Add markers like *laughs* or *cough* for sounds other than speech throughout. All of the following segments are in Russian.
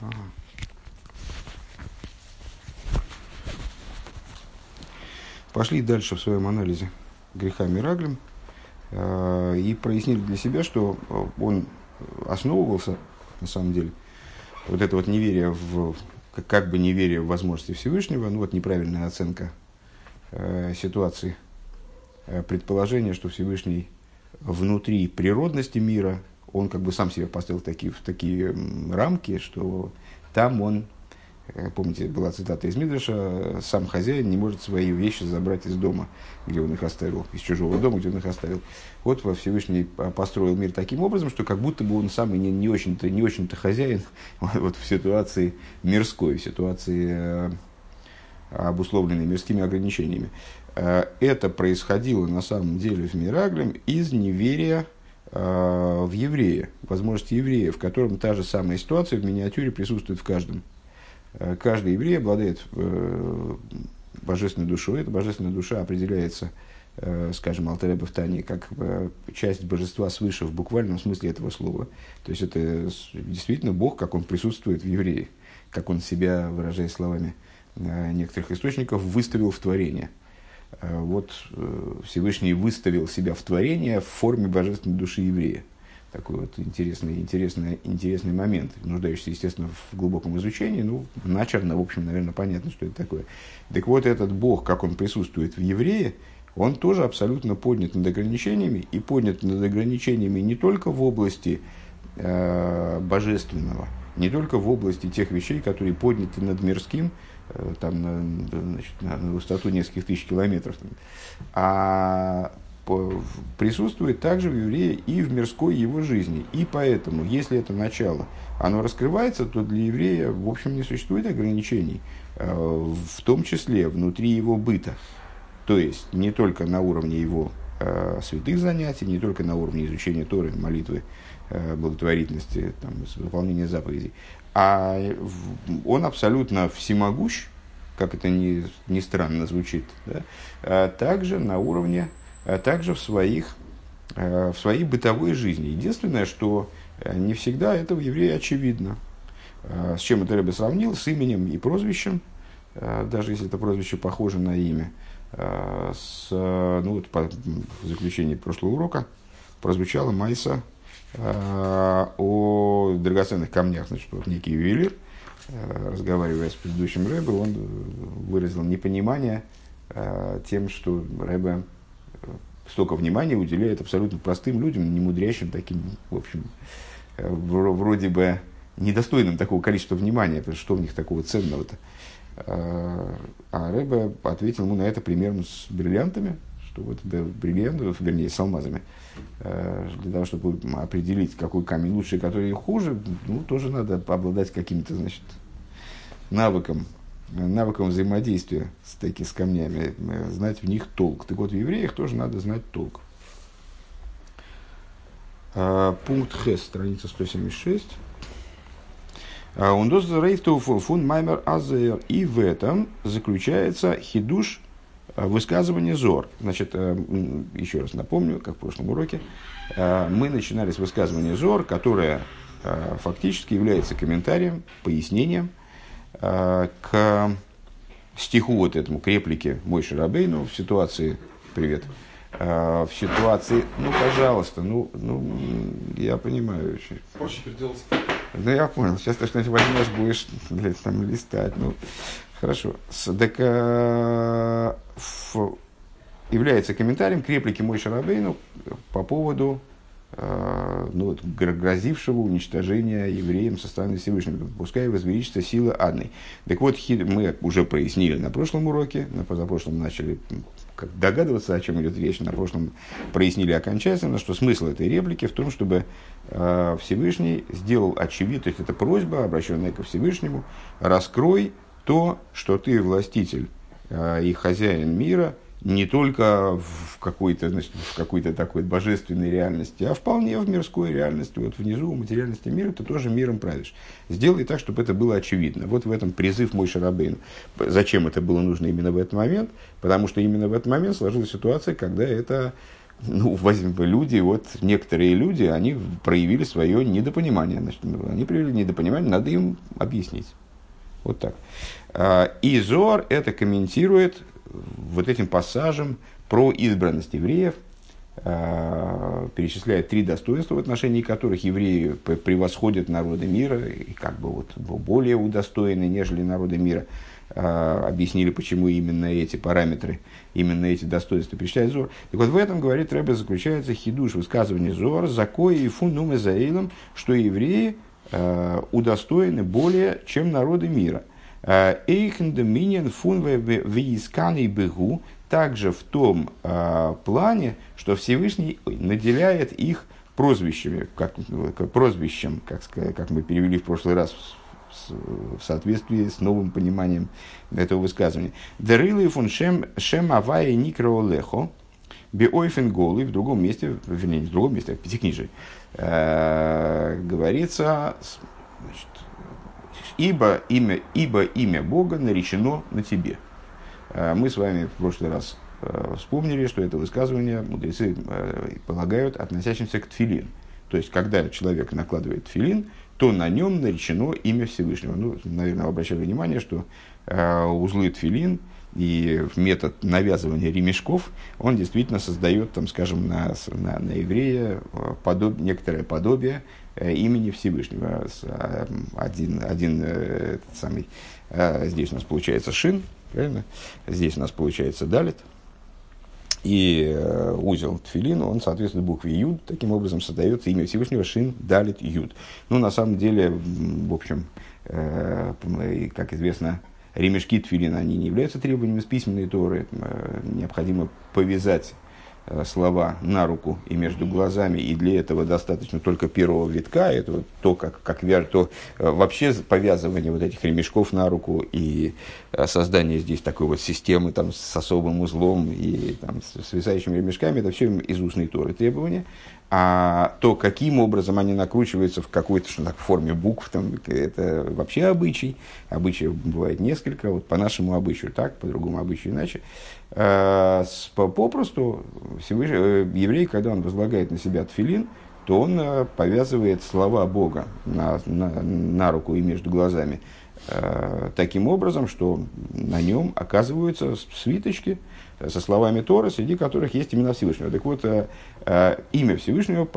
Ага. Пошли дальше в своем анализе греха Мираглем э, и прояснили для себя, что э, он основывался, на самом деле, вот это вот неверие в, как бы неверие в возможности Всевышнего, ну вот неправильная оценка э, ситуации, предположение, что Всевышний внутри природности мира, он как бы сам себе поставил такие, в такие рамки, что там он Э, помните, была цитата из Мидраша, сам хозяин не может свои вещи забрать из дома, где он их оставил, из чужого дома, где он их оставил. Вот во Всевышний построил мир таким образом, что как будто бы он сам и не, не очень-то не очень-то хозяин *laughs* вот в ситуации мирской, в ситуации э, обусловленной мирскими ограничениями. Э, это происходило на самом деле в Мираглем из неверия в еврея, возможности еврея, в котором та же самая ситуация в миниатюре присутствует в каждом. Э, каждый еврей обладает э, божественной душой. Эта божественная душа определяется, э, скажем, Алтареба в Тане, как часть божества свыше в буквальном смысле этого слова. То есть это действительно Бог, как Он присутствует в еврее, как Он себя, выражая словами некоторых источников, выставил в творение. Вот Всевышний выставил себя в творение в форме божественной души еврея такой вот интересный, интересный, интересный момент, нуждающийся, естественно, в глубоком изучении. Ну, начерно, в общем, наверное, понятно, что это такое. Так вот, этот Бог, как он присутствует в еврее, он тоже абсолютно поднят над ограничениями, и поднят над ограничениями не только в области э, божественного, не только в области тех вещей, которые подняты над мирским, э, там, на, значит, на, на высоту нескольких тысяч километров, а присутствует также в еврея и в мирской его жизни. И поэтому, если это начало, оно раскрывается, то для еврея, в общем, не существует ограничений, э, в том числе внутри его быта. То есть, не только на уровне его э, святых занятий, не только на уровне изучения Торы, молитвы, э, благотворительности, там, выполнения заповедей, а он абсолютно всемогущ, как это ни, ни странно звучит, да, а также на уровне а также в, своих, э, в своей бытовой жизни. Единственное, что э, не всегда это в евреи очевидно. С чем это Рэбе сравнил? С именем и прозвищем, даже если это прозвище похоже на имя. С, ну, вот по, в заключении прошлого урока прозвучала Майса о драгоценных камнях. Значит, вот некий ювелир, разговаривая с предыдущим Рэбе, он выразил непонимание тем, что Рэбе столько внимания уделяет абсолютно простым людям, не мудрящим таким, в общем, э, вроде бы недостойным такого количества внимания, потому что в них такого ценного-то. А, а Рэбе ответил ему на это примерно с бриллиантами, что вот бриллианты, вернее, с алмазами, э, для того, чтобы определить, какой камень лучше, который хуже, ну, тоже надо обладать каким-то, значит, навыком навыком взаимодействия с, таки, с камнями, э, знать в них толк. Так вот, в евреях тоже надо знать толк. А, пункт Х, страница 176. Он фун маймер азер. И в этом заключается хидуш высказывание зор. Значит, э, еще раз напомню, как в прошлом уроке, мы начинали с высказывания зор, которое фактически является комментарием, пояснением Э, к стиху вот этому, к реплике Мой Шарабейну в ситуации, привет, э, в ситуации, ну, пожалуйста, ну, ну я понимаю. Проще сделать. Ну, я понял, сейчас ты что-нибудь возьмешь, будешь, блядь, там листать, ну, хорошо. Так, является комментарием к реплике Мой Шарабейну по поводу Э, ну, грозившего уничтожения евреям со стороны Всевышнего. Пускай возвеличится сила адной. Так вот, мы уже прояснили на прошлом уроке, на позапрошлом начали как догадываться, о чем идет речь, на прошлом прояснили окончательно, что смысл этой реплики в том, чтобы э, Всевышний сделал очевидно, то есть это просьба, обращенная ко Всевышнему, раскрой то, что ты властитель э, и хозяин мира – не только в какой-то, значит, в какой-то такой божественной реальности, а вполне в мирской реальности. Вот внизу, в материальности мира, ты тоже миром правишь. Сделай так, чтобы это было очевидно. Вот в этом призыв мой Шарабейн. Зачем это было нужно именно в этот момент? Потому что именно в этот момент сложилась ситуация, когда это ну, возьмем люди, вот некоторые люди, они проявили свое недопонимание. Значит, они проявили недопонимание, надо им объяснить. Вот так. А, и Зор это комментирует вот этим пассажем про избранность евреев, а, перечисляет три достоинства, в отношении которых евреи превосходят народы мира и как бы вот более удостоены, нежели народы мира. А, объяснили, почему именно эти параметры, именно эти достоинства перечисляет Зор. Так вот, в этом, говорит Рэбе, заключается хидуш высказывания Зор, закоя и фунум заилом, что евреи удостоены более, чем народы мира. Эйхен доминин фун висканы бегу, также в том э, плане, что Всевышний наделяет их прозвищами, как, прозвищем, как, как мы перевели в прошлый раз в соответствии с новым пониманием этого высказывания. Дерылы фун шем, шем авая никро лехо, биойфен голый, в другом месте, вернее, не в другом месте, а в Пятикнижии, э, говорится, значит, ибо имя, ибо имя Бога наречено на тебе. Э, мы с вами в прошлый раз э, вспомнили, что это высказывание мудрецы э, полагают относящимся к тфилин. То есть, когда человек накладывает тфилин, то на нем наречено имя Всевышнего. Ну, наверное, обращали внимание, что узлы тфилин и метод навязывания ремешков, он действительно создает, там, скажем, на, на, на еврея подоб, некоторое подобие э, имени Всевышнего. Э, один, один э, этот самый, э, здесь у нас получается шин, правильно? Здесь у нас получается далит. И э, узел тфилин, он соответствует букве Юд. Таким образом создается имя Всевышнего Шин Далит Юд. Ну, на самом деле, в общем, э, как известно, ремешки тфилина, они не являются требованием из письменной Торы. Э, необходимо повязать Э, слова на руку и между глазами, и для этого достаточно только первого витка, это вот то, как, как вер, то э, вообще повязывание вот этих ремешков на руку и создание здесь такой вот системы там, с особым узлом и там, с свисающими ремешками, это все из устной торы требования. А то, каким образом они накручиваются в какой-то что, так, форме букв, там, это вообще обычай. Обычаев бывает несколько, вот по нашему обычаю так, по другому обычаю иначе. А, попросту Всевыш... Э, еврей, когда он возлагает на себя тфилин, то он э, повязывает слова Бога на, на, на руку и между глазами э, таким образом, что на нем оказываются свиточки со словами Тора, среди которых есть имена Всевышнего. Так вот, имя Всевышнего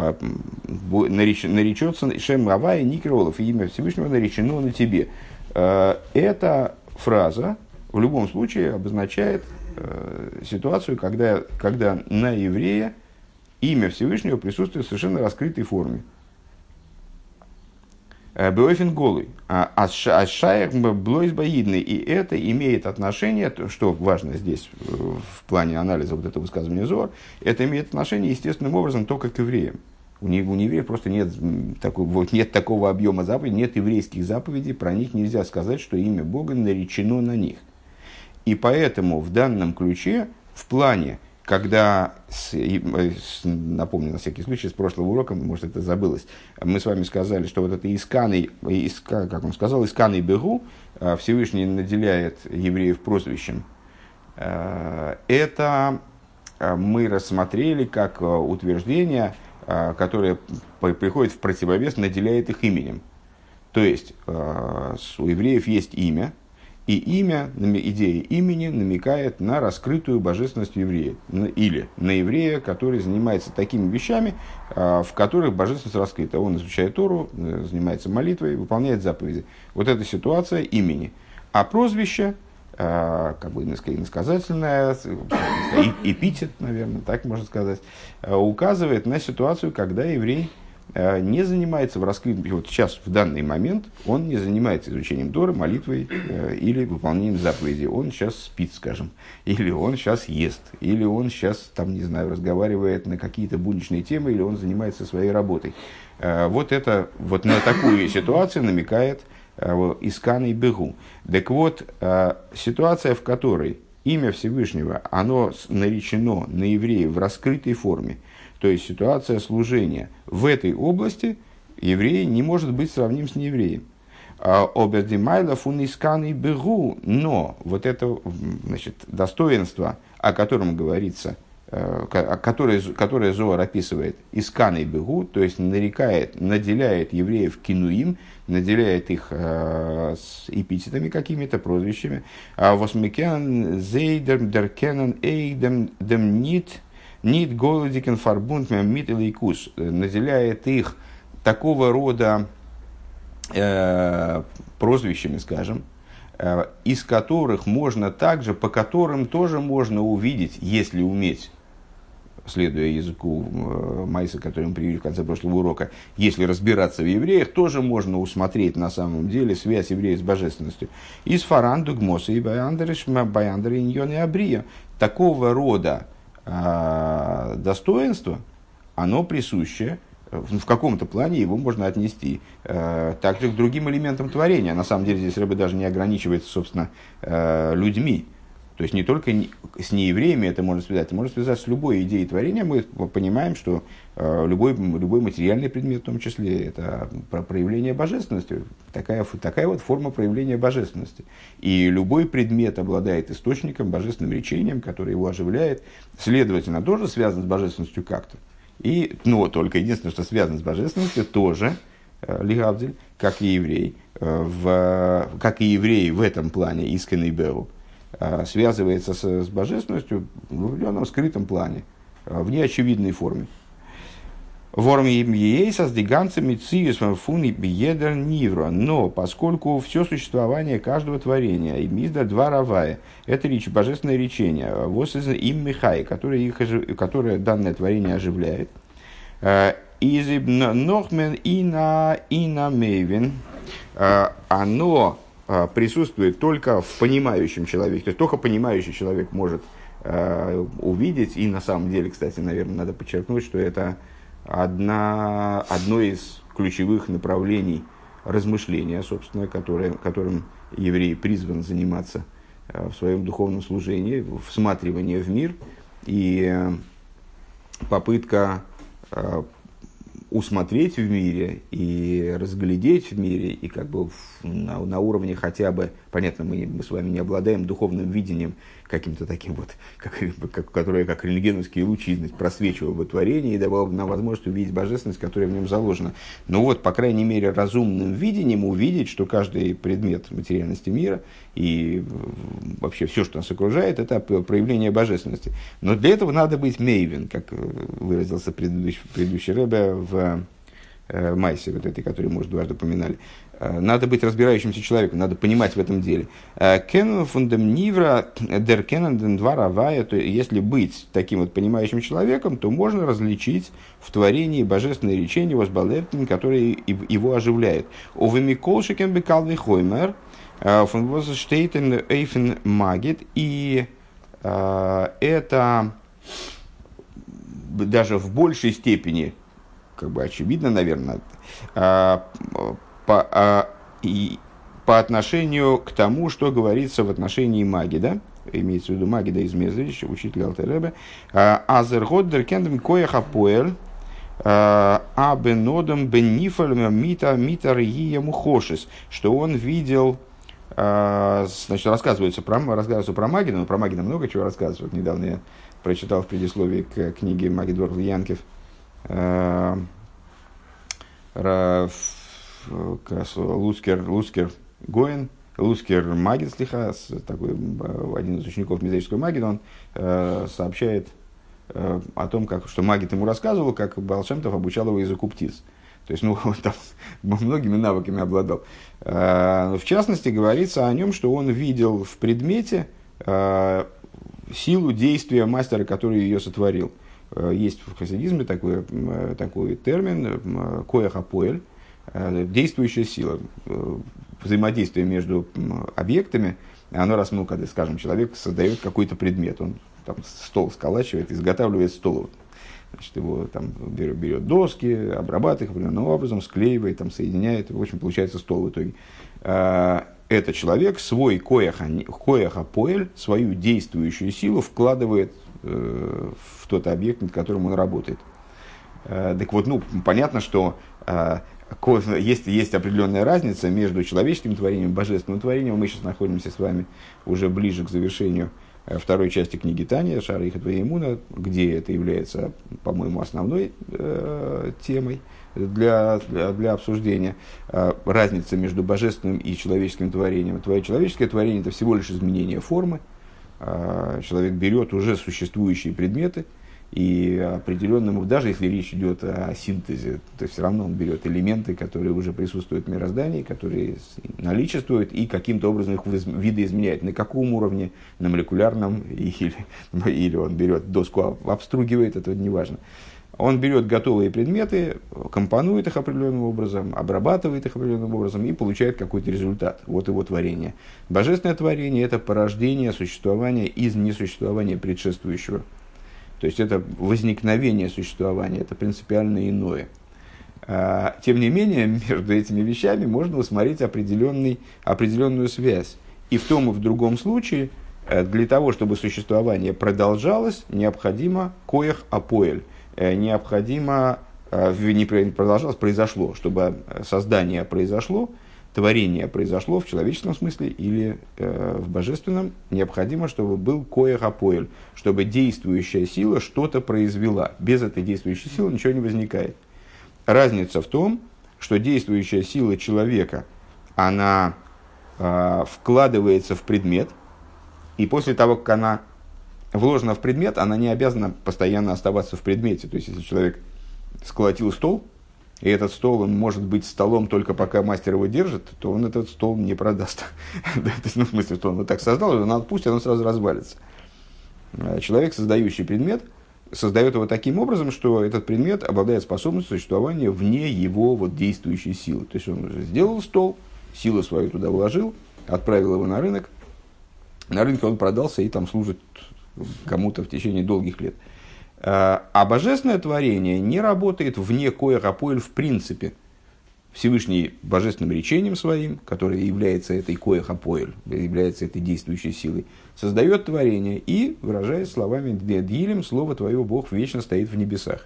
наречется Шем Авай Никролов, имя Всевышнего наречено на тебе. Эта фраза в любом случае обозначает Э, ситуацию, когда, когда на еврея имя Всевышнего присутствует в совершенно раскрытой форме. Э, Беофин голый. А, а, а блойс баидный. И это имеет отношение, что важно здесь э, в плане анализа вот этого высказывания Зор, это имеет отношение естественным образом только к евреям. У, не, у евреев просто нет, такого, нет такого объема заповедей, нет еврейских заповедей, про них нельзя сказать, что имя Бога наречено на них. И поэтому в данном ключе, в плане, когда, э, напомню на всякий случай, с прошлого урока, может это забылось, мы с вами сказали, что вот это исканный, иска, как он сказал, исканный бегу, э, Всевышний наделяет евреев прозвищем, э, это мы рассмотрели как утверждение, которое приходит в противовес, наделяет их именем. То есть у евреев есть имя, и имя, идея имени намекает на раскрытую божественность еврея. Или на еврея, который занимается такими вещами, а, в которых божественность раскрыта. Он изучает Тору, э, занимается молитвой, выполняет заповеди. Вот эта ситуация имени. А прозвище, а, как бы иносказательное, эпитет, наверное, так можно сказать, а, указывает на ситуацию, когда еврей Э, не занимается в раскрытом, вот сейчас, в данный момент, он не занимается изучением Торы, молитвой э, или выполнением заповедей. Он сейчас спит, скажем, или он сейчас ест, или он сейчас, там, не знаю, разговаривает на какие-то будничные темы, или он занимается своей работой. Э, вот это, вот на такую ситуацию намекает э, Искан и Бегу. Так вот, э, ситуация, в которой имя Всевышнего, оно наречено на евреев в раскрытой форме – то есть ситуация служения в этой области еврей не может быть сравним с неевреем. А Обердимайла фунисканы бегу, но вот это значит, достоинство, о котором говорится которое, которое Зоар описывает исканой бегу, то есть нарекает, наделяет евреев кинуим, наделяет их э, с эпитетами какими-то, прозвищами. А восмекен зейдер деркенен эйдем дем нит голодикен фарбунт мит или наделяет их такого рода э, прозвищами, скажем, э, из которых можно также, по которым тоже можно увидеть, если уметь следуя языку э, Майса, который мы привели в конце прошлого урока, если разбираться в евреях, тоже можно усмотреть на самом деле связь еврея с божественностью. Из фаранду гмоса и баяндериш баяндер и абрия. Такого рода э, достоинство, оно присуще, в каком-то плане его можно отнести э, также к другим элементам творения. На самом деле здесь рыба даже не ограничивается, собственно, э, людьми. То есть не только с неевреями это можно связать, это можно связать с любой идеей творения. Мы понимаем, что э, любой, любой материальный предмет, в том числе, это про проявление божественности, такая, такая вот форма проявления божественности. И любой предмет обладает источником, божественным речением, которое его оживляет, следовательно, тоже связан с божественностью как-то. И, но только единственное, что связано с божественностью, тоже, э, Лигавдель, как и еврей, э, в, как и еврей в этом плане, исканный Беу, а, связывается с, с божественностью в определенном скрытом плане, а, в неочевидной форме. Ворм ей со сдиганцами циюс фуни биедер нивро. Но поскольку все существование каждого творения, и мизда два равая, это речь, божественное речение, вос из им михай, которое, их, которое данное творение оживляет. А, из нохмен и на и на мейвин. Оно а, присутствует только в понимающем человеке. То есть только понимающий человек может э, увидеть. И на самом деле, кстати, наверное, надо подчеркнуть, что это одна, одно из ключевых направлений размышления, собственно, которое, которым еврей призван заниматься э, в своем духовном служении, всматривание в мир и попытка усмотреть в мире и разглядеть в мире, и как бы на, на уровне хотя бы, понятно, мы, мы с вами не обладаем духовным видением каким-то таким вот, как, как, которое как рентгеновские лучи просвечивало бы творение и давало бы нам возможность увидеть божественность, которая в нем заложена. Но вот, по крайней мере, разумным видением увидеть, что каждый предмет материальности мира и вообще все, что нас окружает, это проявление божественности. Но для этого надо быть мейвен, как выразился предыдущий, предыдущий Рэбе в э, Майсе, вот этой, которую мы уже дважды упоминали. Э, надо быть разбирающимся человеком, надо понимать в этом деле. Кен фундам нивра дер два равая, то если быть таким вот понимающим человеком, то можно различить в творении божественное речение возбалептин, которое его оживляет. Овеми колшикен бекалви хоймер, фун штейтен эйфен магит, и э, это даже в большей степени, как бы очевидно, наверное, э, по, а, и, по отношению к тому, что говорится в отношении Магида, имеется в виду Магида из Мезрича, учителя Алтеребе, а, Азергот деркендем коеха поэль, а, абенодом бенифалем мита мита мухошис, что он видел, значит, рассказывается про, рассказывается про Магида, но про Магида много чего рассказывают. Недавно я прочитал в предисловии к книге Магидор Янкев Лускер, Лускер Гоин, Лускер Магид, слиха, такой, один из учеников мезрической магии, он э, сообщает э, о том, как, что Магид ему рассказывал, как Балшемтов обучал его языку птиц. То есть, ну, *laughs* он там многими навыками обладал. Э, в частности, говорится о нем, что он видел в предмете э, силу действия мастера, который ее сотворил. Э, есть в хасидизме такой, э, такой термин э, Э, действующая сила, э, взаимодействие между объектами, оно раз, ну, когда, скажем, человек создает какой-то предмет, он там стол сколачивает, изготавливает стол, значит, его там берет, берет доски, обрабатывает их определенным образом, склеивает, там, соединяет, в общем, получается стол в итоге. Э, это человек свой кояха, кояха поэль, свою действующую силу вкладывает в тот объект, над которым он работает. Так вот, ну, понятно, что есть, есть определенная разница между человеческим творением и божественным творением. Мы сейчас находимся с вами уже ближе к завершению второй части книги Таня, Шара и Имуна, где это является, по-моему, основной э, темой для, для, для обсуждения. Э, разница между божественным и человеческим творением. Твое человеческое творение – это всего лишь изменение формы. Э, человек берет уже существующие предметы – и определенному, даже если речь идет о синтезе, то все равно он берет элементы, которые уже присутствуют в мироздании, которые наличествуют, и каким-то образом их видоизменяет. На каком уровне? На молекулярном, *laughs* или, или он берет доску, обстругивает, это неважно. Он берет готовые предметы, компонует их определенным образом, обрабатывает их определенным образом и получает какой-то результат. Вот его творение. Божественное творение – это порождение существования из несуществования предшествующего. То есть это возникновение существования, это принципиально иное. А, тем не менее, между этими вещами можно усмотреть определенный, определенную связь. И в том и в другом случае, э, для того, чтобы существование продолжалось, необходимо коях апоэль, э, необходимо, э, не продолжалось, произошло, чтобы создание произошло, творение произошло в человеческом смысле или э, в божественном, необходимо, чтобы был коэх апоэль, чтобы действующая сила что-то произвела. Без этой действующей силы ничего не возникает. Разница в том, что действующая сила человека, она э, вкладывается в предмет, и после того, как она вложена в предмет, она не обязана постоянно оставаться в предмете. То есть, если человек сколотил стол, и этот стол, он может быть столом только пока мастер его держит, то он этот стол не продаст. *laughs* ну, в смысле, что он вот так создал, он отпустит, он сразу развалится. А человек, создающий предмет, создает его таким образом, что этот предмет обладает способностью существования вне его вот действующей силы. То есть он уже сделал стол, силу свою туда вложил, отправил его на рынок. На рынке он продался и там служит кому-то в течение долгих лет. Э, а божественное творение не работает вне коэрапоэль в принципе. Всевышний божественным речением своим, которое является этой коэхапоэль, является этой действующей силой, создает творение и, выражаясь словами Дилем, слово твое Бог вечно стоит в небесах.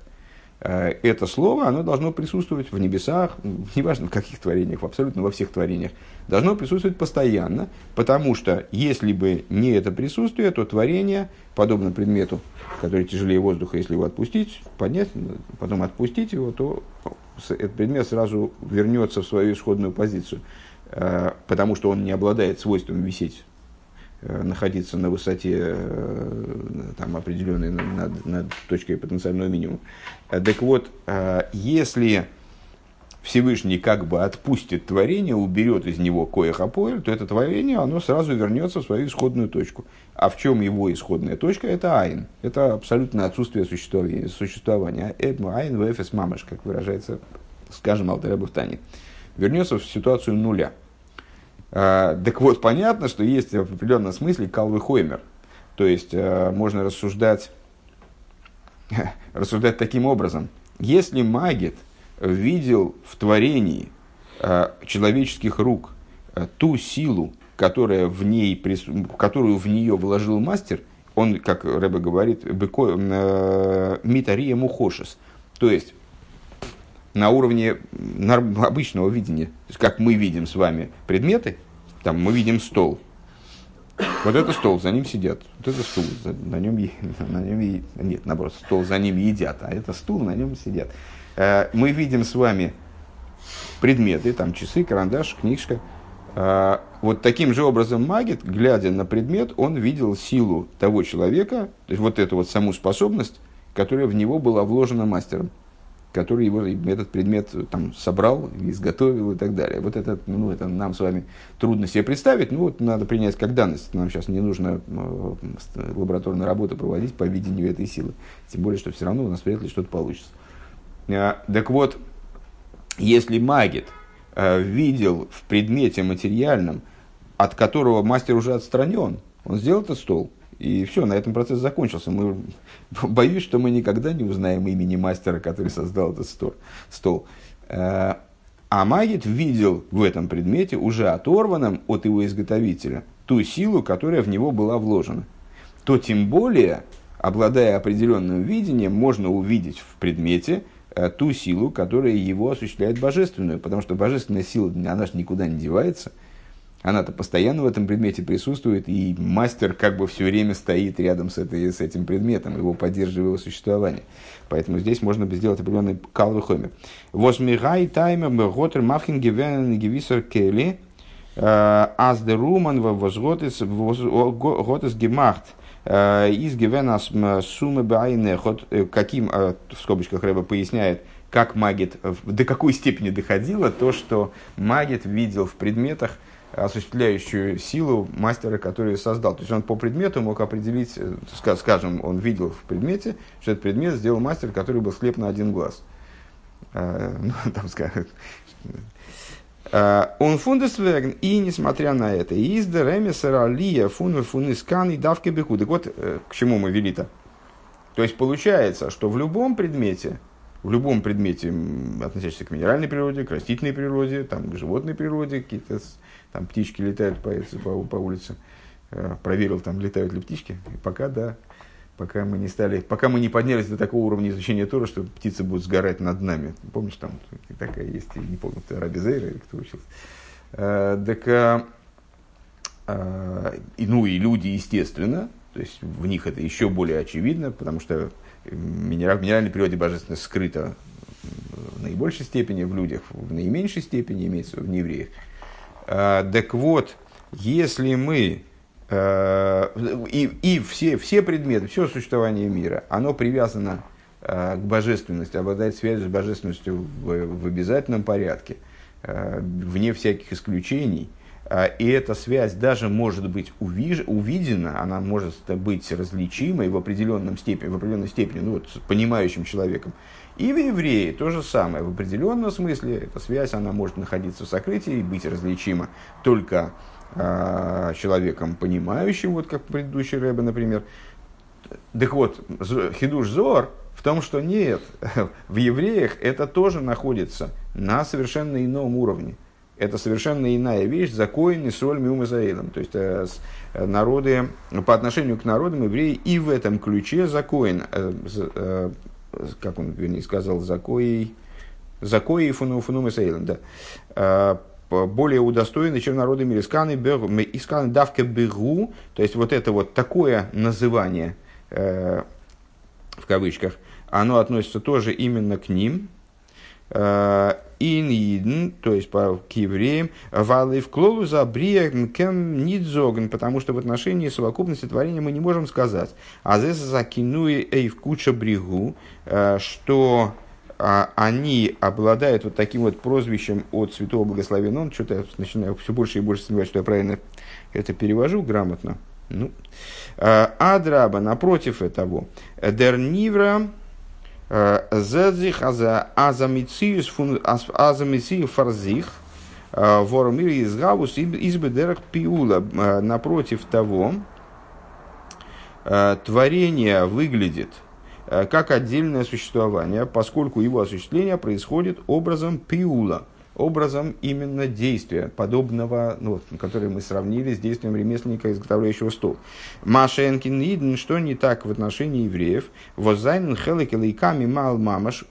Э, это слово, оно должно присутствовать в небесах, неважно в каких творениях, абсолютно во всех творениях, должно присутствовать постоянно, потому что если бы не это присутствие, то творение, подобно предмету, который тяжелее воздуха, если его отпустить, поднять, потом отпустить его, то этот предмет сразу вернется в свою исходную позицию, э, потому что он не обладает свойством висеть Э, находиться на высоте там, определенной над, над точкой потенциального минимума. Э, так вот, если Всевышний как бы отпустит творение, уберет из него коехапоэль, то это творение, оно сразу вернется в свою исходную точку. А в чем его исходная точка? Это айн. Это абсолютно отсутствие существования. существования. Айн в эфес мамаш, как выражается, скажем, Алтаребу в Тане. Вернется в ситуацию нуля. А, так вот, понятно, что есть в определенном смысле калвы хоймер. То есть, а, можно рассуждать, *laughs* рассуждать таким образом. Если Магит видел в творении а, человеческих рук ту силу, которая в ней, которую в нее вложил мастер, он, как Рэбе говорит, митария мухошес. То есть, на уровне обычного видения, как мы видим с вами предметы, там мы видим стол. Вот это стол, за ним сидят. Вот это стул, на нем, *laughs* на нем нет, наоборот, стол за ним едят, а это стул, на нем сидят. Э, мы видим с вами предметы, там часы, карандаш, книжка. Э, вот таким же образом Магит, глядя на предмет, он видел силу того человека, то есть вот эту вот саму способность, которая в него была вложена мастером который его, этот предмет там, собрал, изготовил и так далее. Вот это, ну, это нам с вами трудно себе представить, ну вот надо принять как данность. Нам сейчас не нужно э, лабораторную работу проводить по видению этой силы. Тем более, что все равно у нас вряд ли что-то получится. А, так вот, если Магит э, видел в предмете материальном, от которого мастер уже отстранен, он сделал этот стол, и все, на этом процесс закончился. Мы, *laughs* боюсь, что мы никогда не узнаем имени мастера, который создал этот стол. стол. Э, а Магит видел в этом предмете, уже оторванном от его изготовителя, ту силу, которая в него была вложена. То тем более, обладая определенным видением, можно увидеть в предмете э, ту силу, которая его осуществляет божественную. Потому что божественная сила, она же никуда не девается – она-то постоянно в этом предмете присутствует, и мастер как бы все время стоит рядом с, этой, с этим предметом, его поддерживая его существование. Поэтому здесь можно бы сделать определенный калвы хомер. Восмигай таймер готер мавхин гивен гивисер кели э, аз де руман возготес гемахт э, из гивенас сумы байне э, каким, в скобочках Рэба поясняет, как магит, до какой степени доходило то, что магит видел в предметах, осуществляющую силу мастера, который создал. То есть он по предмету мог определить, э, скажем, он видел в предмете, что этот предмет сделал мастер, который был слеп на один глаз. А, ну, *laughs* там скажем. А, он фундесверген, и несмотря на это, из деремесера лия фун фунискан и давки беку. Так вот, э, к чему мы вели-то? То есть получается, что в любом предмете, в любом предмете, относящемся к минеральной природе, к растительной природе, там, к животной природе, какие-то там птички летают по, по, по улице, э, проверил, там летают ли птички, и пока, да, пока мы не стали, пока мы не поднялись до такого уровня изучения Тора, что птицы будут сгорать над нами. Помнишь, там такая есть, не помню, кто Рабизейра или кто учился. Э, так, а, а, и, ну и люди, естественно, то есть в них это еще более очевидно, потому что минераль, в минеральной природе божественность скрыта в наибольшей степени в людях, в наименьшей степени имеется в неевреях. А, так вот, если мы а, и, и все, все предметы, все существование мира, оно привязано а, к божественности, обладает связью с божественностью в, в обязательном порядке, вне всяких исключений. И эта связь даже может быть увиж, увидена, она может быть различимой в, определенном степени, в определенной степени, ну, вот, понимающим человеком. И в евреи то же самое. В определенном смысле эта связь она может находиться в сокрытии и быть различима только э, человеком понимающим, вот как предыдущий Рэбе, например. Так вот, Хидуш Зор в том, что нет, *laughs* в евреях это тоже находится на совершенно ином уровне. Это совершенно иная вещь, закоин и соль миумазаилом. То есть э, народы, по отношению к народам евреи и в этом ключе закоин, э, э, как он, вернее, сказал, закоей, закоей фуну фуну да, а, более удостоены, чем народы мира. Исканы, давка бегу, то есть вот это вот такое называние, э, в кавычках, оно относится тоже именно к ним, э, ин то есть по, к евреям, валы в клолу за кем нидзоген, потому что в отношении совокупности творения мы не можем сказать. А здесь закинуи эй в куча бригу, э, что а, они обладают вот таким вот прозвищем от святого благословения. Он что-то я начинаю все больше и больше сомневаться, что я правильно это перевожу грамотно. Ну. Э, Адраба, напротив этого, дернивра, Зедзих азамициус азамицию фарзих воромир из гавус избедерах пиула. Напротив того, творение выглядит как отдельное существование, поскольку его осуществление происходит образом пиула – образом именно действия, подобного, ну, который мы сравнили с действием ремесленника, изготовляющего стол. Маша Энкин Иден, что не так в отношении евреев, воззайнен хелекелейками мал мамаш,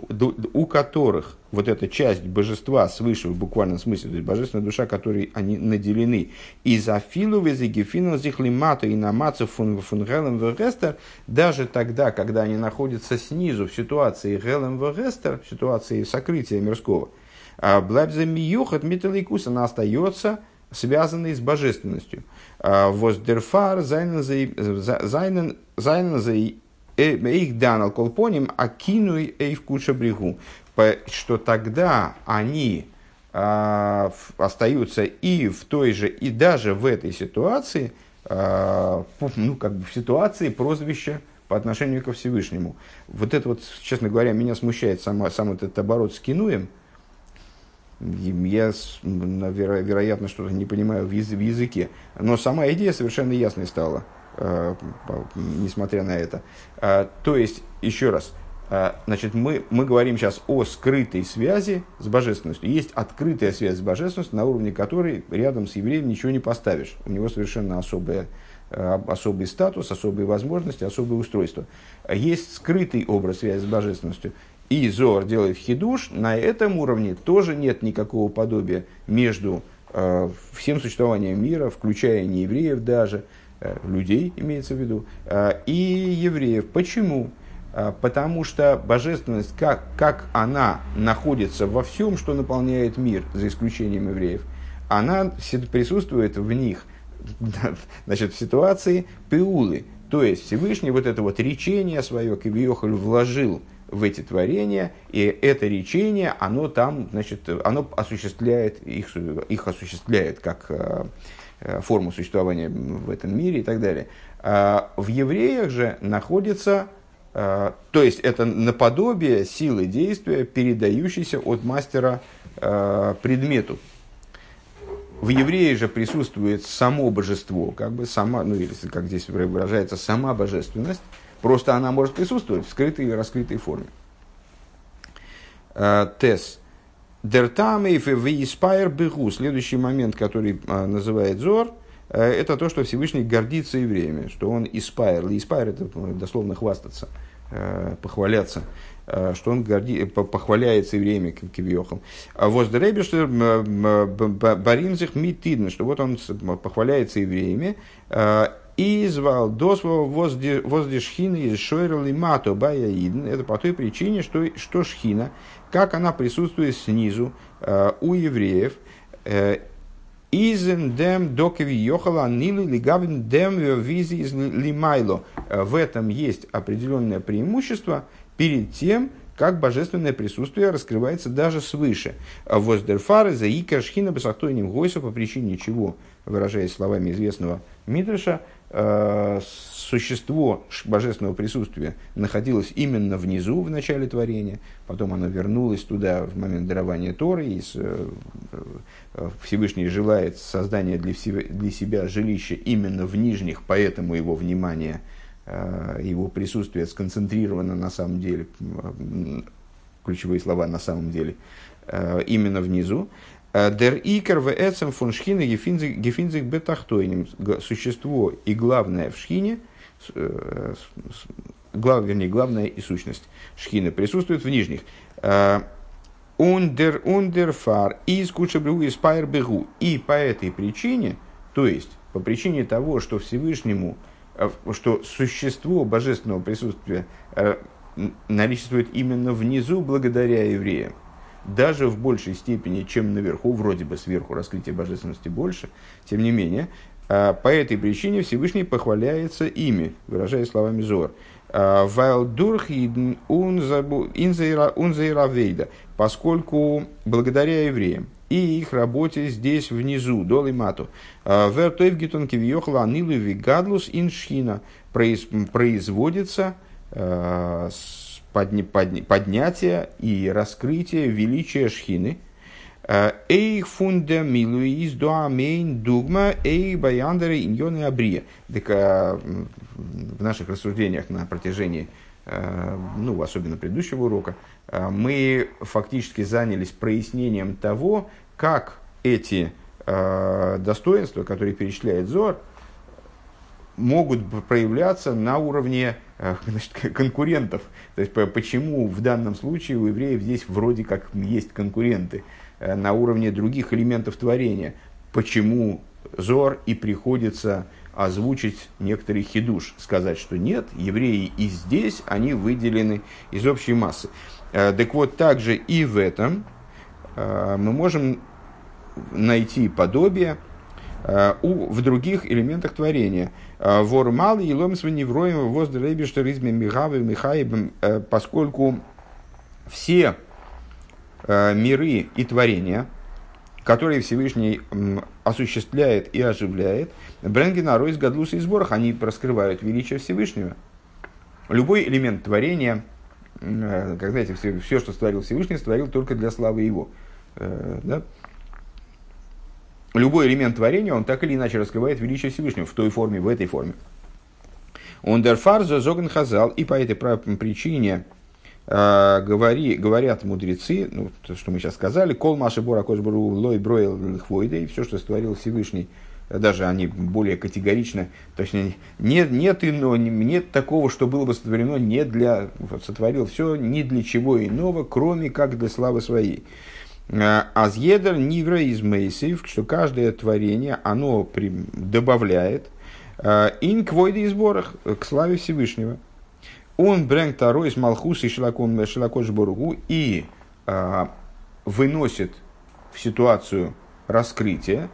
у которых вот эта часть божества свыше в буквальном смысле, то есть божественная душа, которой они наделены, и за филу везигефину зихлимату и намацу фун фунгелем вегестер, даже тогда, когда они находятся снизу в ситуации гелем вегестер, в ситуации сокрытия мирского – Блабза миюхат миталикус, она остается связанной с божественностью. А воздерфар зайнен за их данал колпоним акинуй эйв куча брегу. Что тогда они а, остаются и в той же, и даже в этой ситуации, а, ну, как бы в ситуации прозвища по отношению ко Всевышнему. Вот это вот, честно говоря, меня смущает сам, сам этот оборот с кинуем – я, веро, вероятно, что-то не понимаю в, языке. Но сама идея совершенно ясной стала, э, несмотря на это. Э, то есть, еще раз, э, значит, мы, мы говорим сейчас о скрытой связи с божественностью. Есть открытая связь с божественностью, на уровне которой рядом с евреем ничего не поставишь. У него совершенно особая особый статус, особые возможности, особое устройство. Есть скрытый образ связи с божественностью и Зор делает хидуш, на этом уровне тоже нет никакого подобия между всем существованием мира, включая неевреев даже, людей имеется в виду, и евреев. Почему? Потому что божественность, как, как она находится во всем, что наполняет мир, за исключением евреев, она присутствует в них, *laughs* значит, в ситуации пеулы. То есть Всевышний вот это вот речение свое, Кивиохаль, вложил в эти творения, и это речение, оно там, значит, оно осуществляет, их, их осуществляет как э, э, форму существования в этом мире и так далее. А в евреях же находится, э, то есть это наподобие силы действия, передающейся от мастера предмету. В евреи же присутствует само божество, как бы сама, ну или как здесь выражается, сама божественность, Просто она может присутствовать в скрытой и раскрытой форме. Э, Тес. Дертамейф виспайр бегу. Следующий момент, который э, называет Зор, э, это то, что Всевышний гордится евреями, что он испайр. Испайр это дословно хвастаться, похваляться что он горди, похваляется евреями кивьехом. А Воздеребештер баринзих митидн, что вот он похваляется евреями, и звал досво возле шхины из шойрли мато баяидн. Это по той причине, что, что шхина, как она присутствует снизу э, у евреев, э, Изен дем докови йохала нилы лигавин дем визи из лимайло. Э, в этом есть определенное преимущество перед тем, как божественное присутствие раскрывается даже свыше. Воздерфары за икер шхина басахтойним гойса по причине чего, выражаясь словами известного Мидраша, Э, существо божественного присутствия находилось именно внизу в начале творения, потом оно вернулось туда в момент дарования Торы, и э, э, Всевышний желает создания для себя жилища именно в нижних, поэтому его внимание, его присутствие сконцентрировано на самом деле, ключевые слова на самом деле, именно внизу. Дер икер в эцем фон шхина гефинзик бетахтойним. Существо и главное в шхине, э, глав, вернее, главная и сущность шхины присутствует в нижних. Ундер, ундерфар, из кучебру из бегу. И по этой причине, то есть по причине того, что Всевышнему, э, что существо божественного присутствия э, наличествует именно внизу благодаря евреям, даже в большей степени, чем наверху, вроде бы сверху раскрытие божественности больше, тем не менее, а, по этой причине Всевышний похваляется ими, выражая словами Зор. А, унзейравейда, поскольку благодаря евреям и их работе здесь внизу, дол и мату, а, анилу вигадлус иншхина, производится подня, подня, поднятие и раскрытие величия Шхины. Э, Эйх фунда милуис дуамейн дугма эй баяндеры иньоны абрия. Так э, в наших рассуждениях на протяжении, э, ну, особенно предыдущего урока, мы фактически занялись прояснением того, как эти достоинства, которые перечисляет Зор, могут проявляться на уровне э, *laughs* значит, конкурентов. То есть почему в данном случае у евреев здесь вроде как есть конкуренты э, на уровне других элементов творения. Почему Зор и приходится озвучить некоторый хидуш, сказать, что нет, евреи и здесь, они выделены из общей массы. Э, так вот, также и в этом мы можем найти подобие в других элементах творения – Э, Вормал и ломс невроем воздребе что ризме михавы михаибом, э, поскольку все э, миры и творения, которые Всевышний осуществляет и оживляет, Бренгена, Ройс, Гадлус и Сборах, они раскрывают величие Всевышнего. Любой элемент творения, как знаете, все, все, что створил Всевышний, створил только для славы Его. Да? Любой элемент творения, он так или иначе раскрывает величие Всевышнего в той форме, в этой форме. Он дерфарза зоген хазал, и по этой причине э, говори, говорят мудрецы, ну, то, что мы сейчас сказали, кол маши бора кошбару лой броил хвойда, и все, что створил Всевышний, даже они более категорично, то есть нет, нет, ино, нет такого, что было бы сотворено не для, сотворил все ни для чего иного, кроме как для славы своей. Азъедер нивра из мейсив, что каждое творение, оно при, добавляет инквойды и сборах к славе Всевышнего. Он брэнг второй из Малхуса и Шилакош Боругу и выносит в ситуацию раскрытия,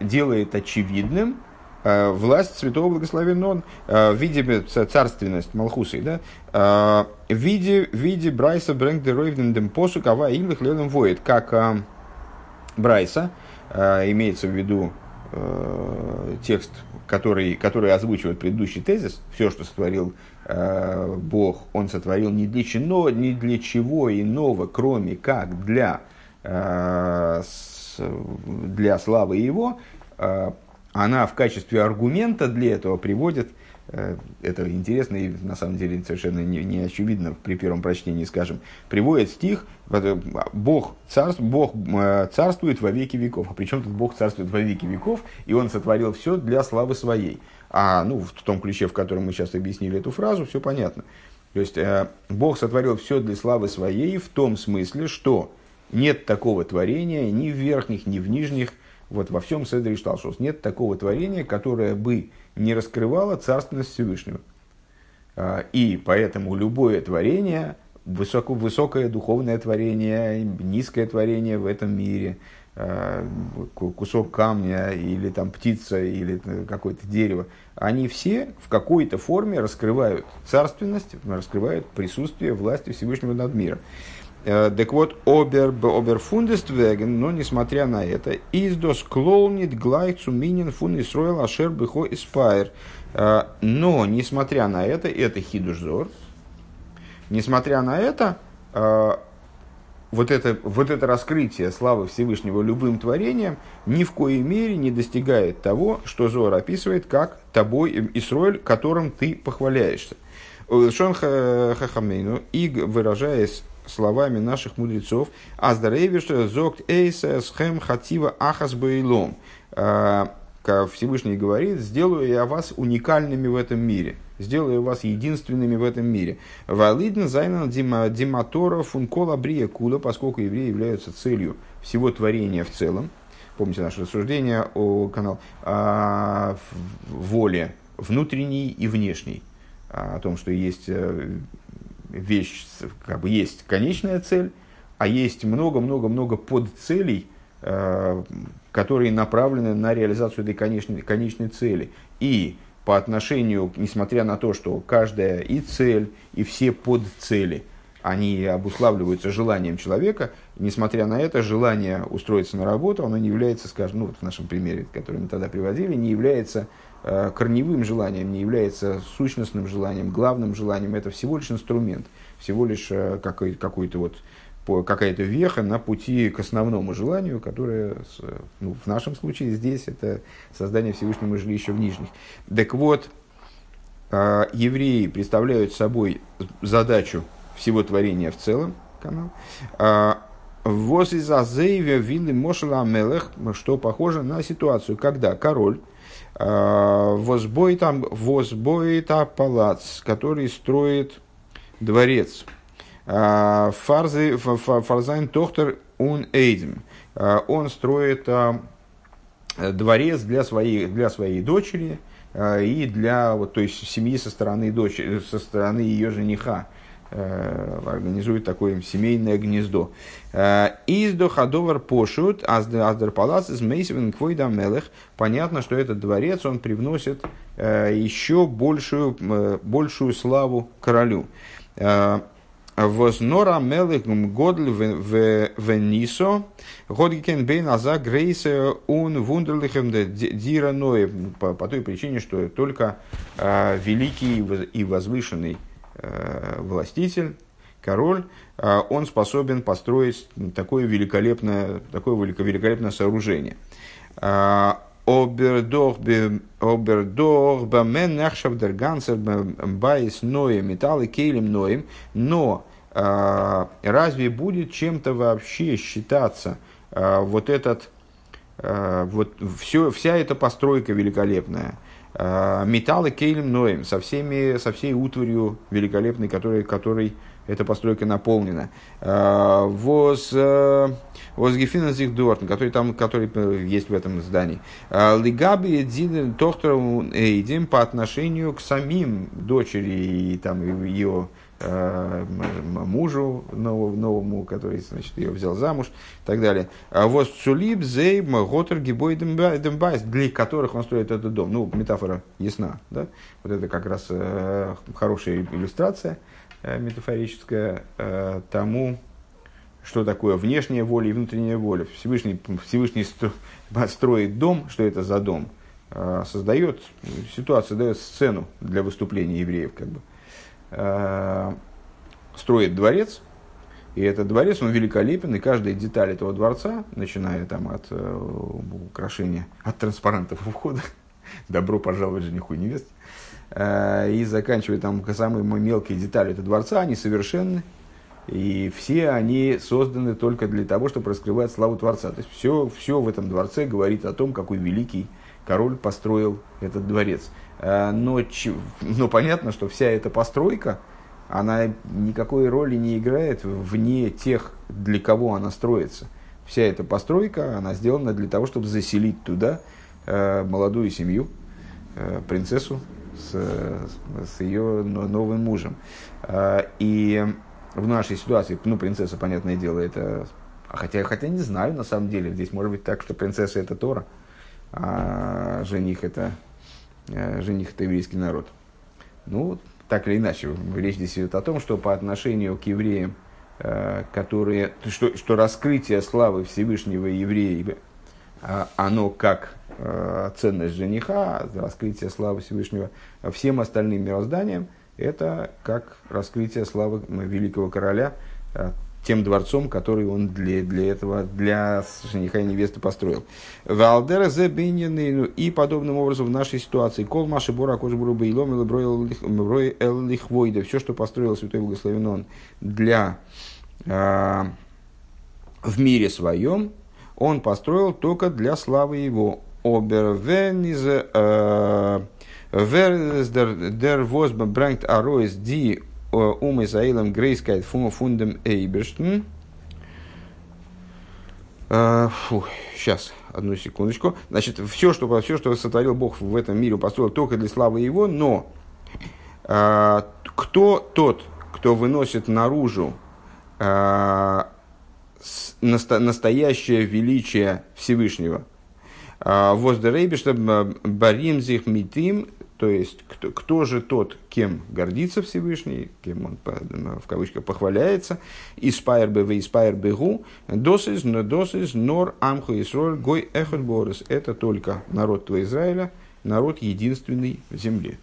делает очевидным власть святого благословенного он а, в виде царственность Малхусы, да, в виде, в виде Брайса брэнг деройвден посу кава имлих лелем воет, как Брайса, имеется в виду текст, который, который озвучивает предыдущий тезис, все, что сотворил Э, Бог, он сотворил не для, чего, не для чего иного, кроме как для, э, для славы Его, э, она в качестве аргумента для этого приводит, это интересно и на самом деле совершенно не, не очевидно при первом прочтении, скажем, приводит стих Бог, царств, Бог царствует во веки веков. А причем тут Бог царствует во веки веков, и Он сотворил все для славы своей. А ну, в том ключе, в котором мы сейчас объяснили эту фразу, все понятно. То есть э, Бог сотворил все для славы своей в том смысле, что нет такого творения ни в верхних, ни в нижних, вот во всем Седри Шталшус, нет такого творения, которое бы не раскрывало царственность Всевышнего. Э, и поэтому любое творение, высоко, высокое духовное творение, низкое творение в этом мире – Э, кусок камня или там птица или какое-то дерево, они все в какой-то форме раскрывают царственность, раскрывают присутствие власти Всевышнего над миром. Э, так вот, обер, оберфундествеген, но несмотря на это, издос клоунит глайцу минин фун исроил ашер бихо испайр. Э, но, несмотря на это, это хидушзор, несмотря на это, вот это, вот это раскрытие славы Всевышнего любым творением ни в коей мере не достигает того, что Зор описывает как тобой Исроэль, которым ты похваляешься. Шон Хахамейну, и выражаясь словами наших мудрецов, Аздаревиш зогт эйса схем хатива ахас бейлом. А, Всевышний говорит, сделаю я вас уникальными в этом мире сделаю вас единственными в этом мире. Валидн зайнан диматора функола брия куда, поскольку евреи являются целью всего творения в целом. Помните наше рассуждение о, канал, о воле внутренней и внешней. О том, что есть э, вещь, как бы есть конечная цель, а есть много-много-много подцелей, э, которые направлены на реализацию этой конечной, конечной цели. И по отношению, несмотря на то, что каждая и цель, и все подцели, они обуславливаются желанием человека, несмотря на это, желание устроиться на работу, оно не является, скажем, ну вот в нашем примере, который мы тогда приводили, не является корневым желанием, не является сущностным желанием, главным желанием, это всего лишь инструмент, всего лишь э, какой, какой-то вот какая-то веха на пути к основному желанию, которое ну, в нашем случае здесь это создание Всевышнего жилища в Нижних. Так вот, а, евреи представляют собой задачу всего творения в целом, канал. Воз из Азееве вилли Мошела Амелех, что похоже на ситуацию, когда король возбой там, возбой палац, который строит дворец, а, Фарзы, Фарзайн Тохтер Ун Эйдем. А, он строит а, дворец для своей, для своей дочери и для вот, то есть семьи со стороны, дочери, со стороны ее жениха организует такое семейное гнездо. Из до ходовар пошут, аздер палац из мейсивен квойда мелех. Понятно, что этот дворец, он привносит еще большую, большую славу королю. Вознора мелыгм годль в Нисо, годгикен бейн аза грейсе ун вундерлихем дира по, той причине, что только э, великий и возвышенный э, властитель, король, э, он способен построить такое великолепное, такое великолепное сооружение. Обердох бамен нахшав дер гансер байс ноем металлы кейлем ноем, но разве будет чем-то вообще считаться вот этот, вот все, вся эта постройка великолепная, металлы кейлем ноем, со, всеми, со всей утварью великолепной, которой, которой эта постройка наполнена. А, воз э, Возгефина Зихдортн, который там, который э, есть в этом здании. А, Лигаби Дин Тохтору Эйдим по отношению к самим дочери и там ее мужу новому, новому, который значит, ее взял замуж и так далее. А вот Цулиб, Зейб, Готер, Гибой, Дембайс, для которых он строит этот дом. Ну, метафора ясна. Да? Вот это как раз э, хорошая иллюстрация э, метафорическая э, тому, что такое внешняя воля и внутренняя воля. Всевышний, Всевышний строит дом, что это за дом, э, создает ситуацию, дает сцену для выступления евреев. Как бы э, строит дворец, и этот дворец, он великолепен, и каждая деталь этого дворца, начиная там от э, украшения, от транспарантов у входа, *laughs* добро пожаловать жениху и невесте, э, и заканчивая там самые мелкие детали этого дворца, они совершенны, и все они созданы только для того, чтобы раскрывать славу Творца. То есть все, все в этом дворце говорит о том, какой великий король построил этот дворец. Э, но, но понятно, что вся эта постройка, она никакой роли не играет вне тех, для кого она строится. Вся эта постройка, она сделана для того, чтобы заселить туда э, молодую семью, э, принцессу с, с ее новым мужем. И в нашей ситуации, ну, принцесса, понятное дело, это... Хотя, хотя не знаю, на самом деле, здесь может быть так, что принцесса это Тора, а жених это жених это еврейский народ. Ну, так или иначе, речь здесь идет о том, что по отношению к евреям, э, которые, что, что раскрытие славы Всевышнего еврея, э, оно как ценность жениха, раскрытие славы Всевышнего всем остальным мирозданиям, это как раскрытие славы великого короля, тем дворцом, который он для, для этого, для жениха и невесты построил. Валдера ну и подобным образом в нашей ситуации. Кол Маши Бора Кожбуру Бейлом или Эл Лихвойда. Все, что построил Святой Благословен он для э, в мире своем, он построил только для славы его. Обервен из Вердер Возба Бранкт Ароис Ди um Израилем Грейскайт фундам Эйберштен. Сейчас, одну секундочку. Значит, все что, все, что сотворил Бог в этом мире, построил только для славы Его, но э, кто тот, кто выносит наружу э, наста, настоящее величие Всевышнего? Воздерейбешта баримзих митим то есть, кто, кто же тот, кем гордится Всевышний, кем он в кавычках похваляется, испайр бы вы испайр бегу, досис, досис, нор, амху, исроль, гой, эхот, борис. Это только народ твоего Израиля, народ единственный в земле.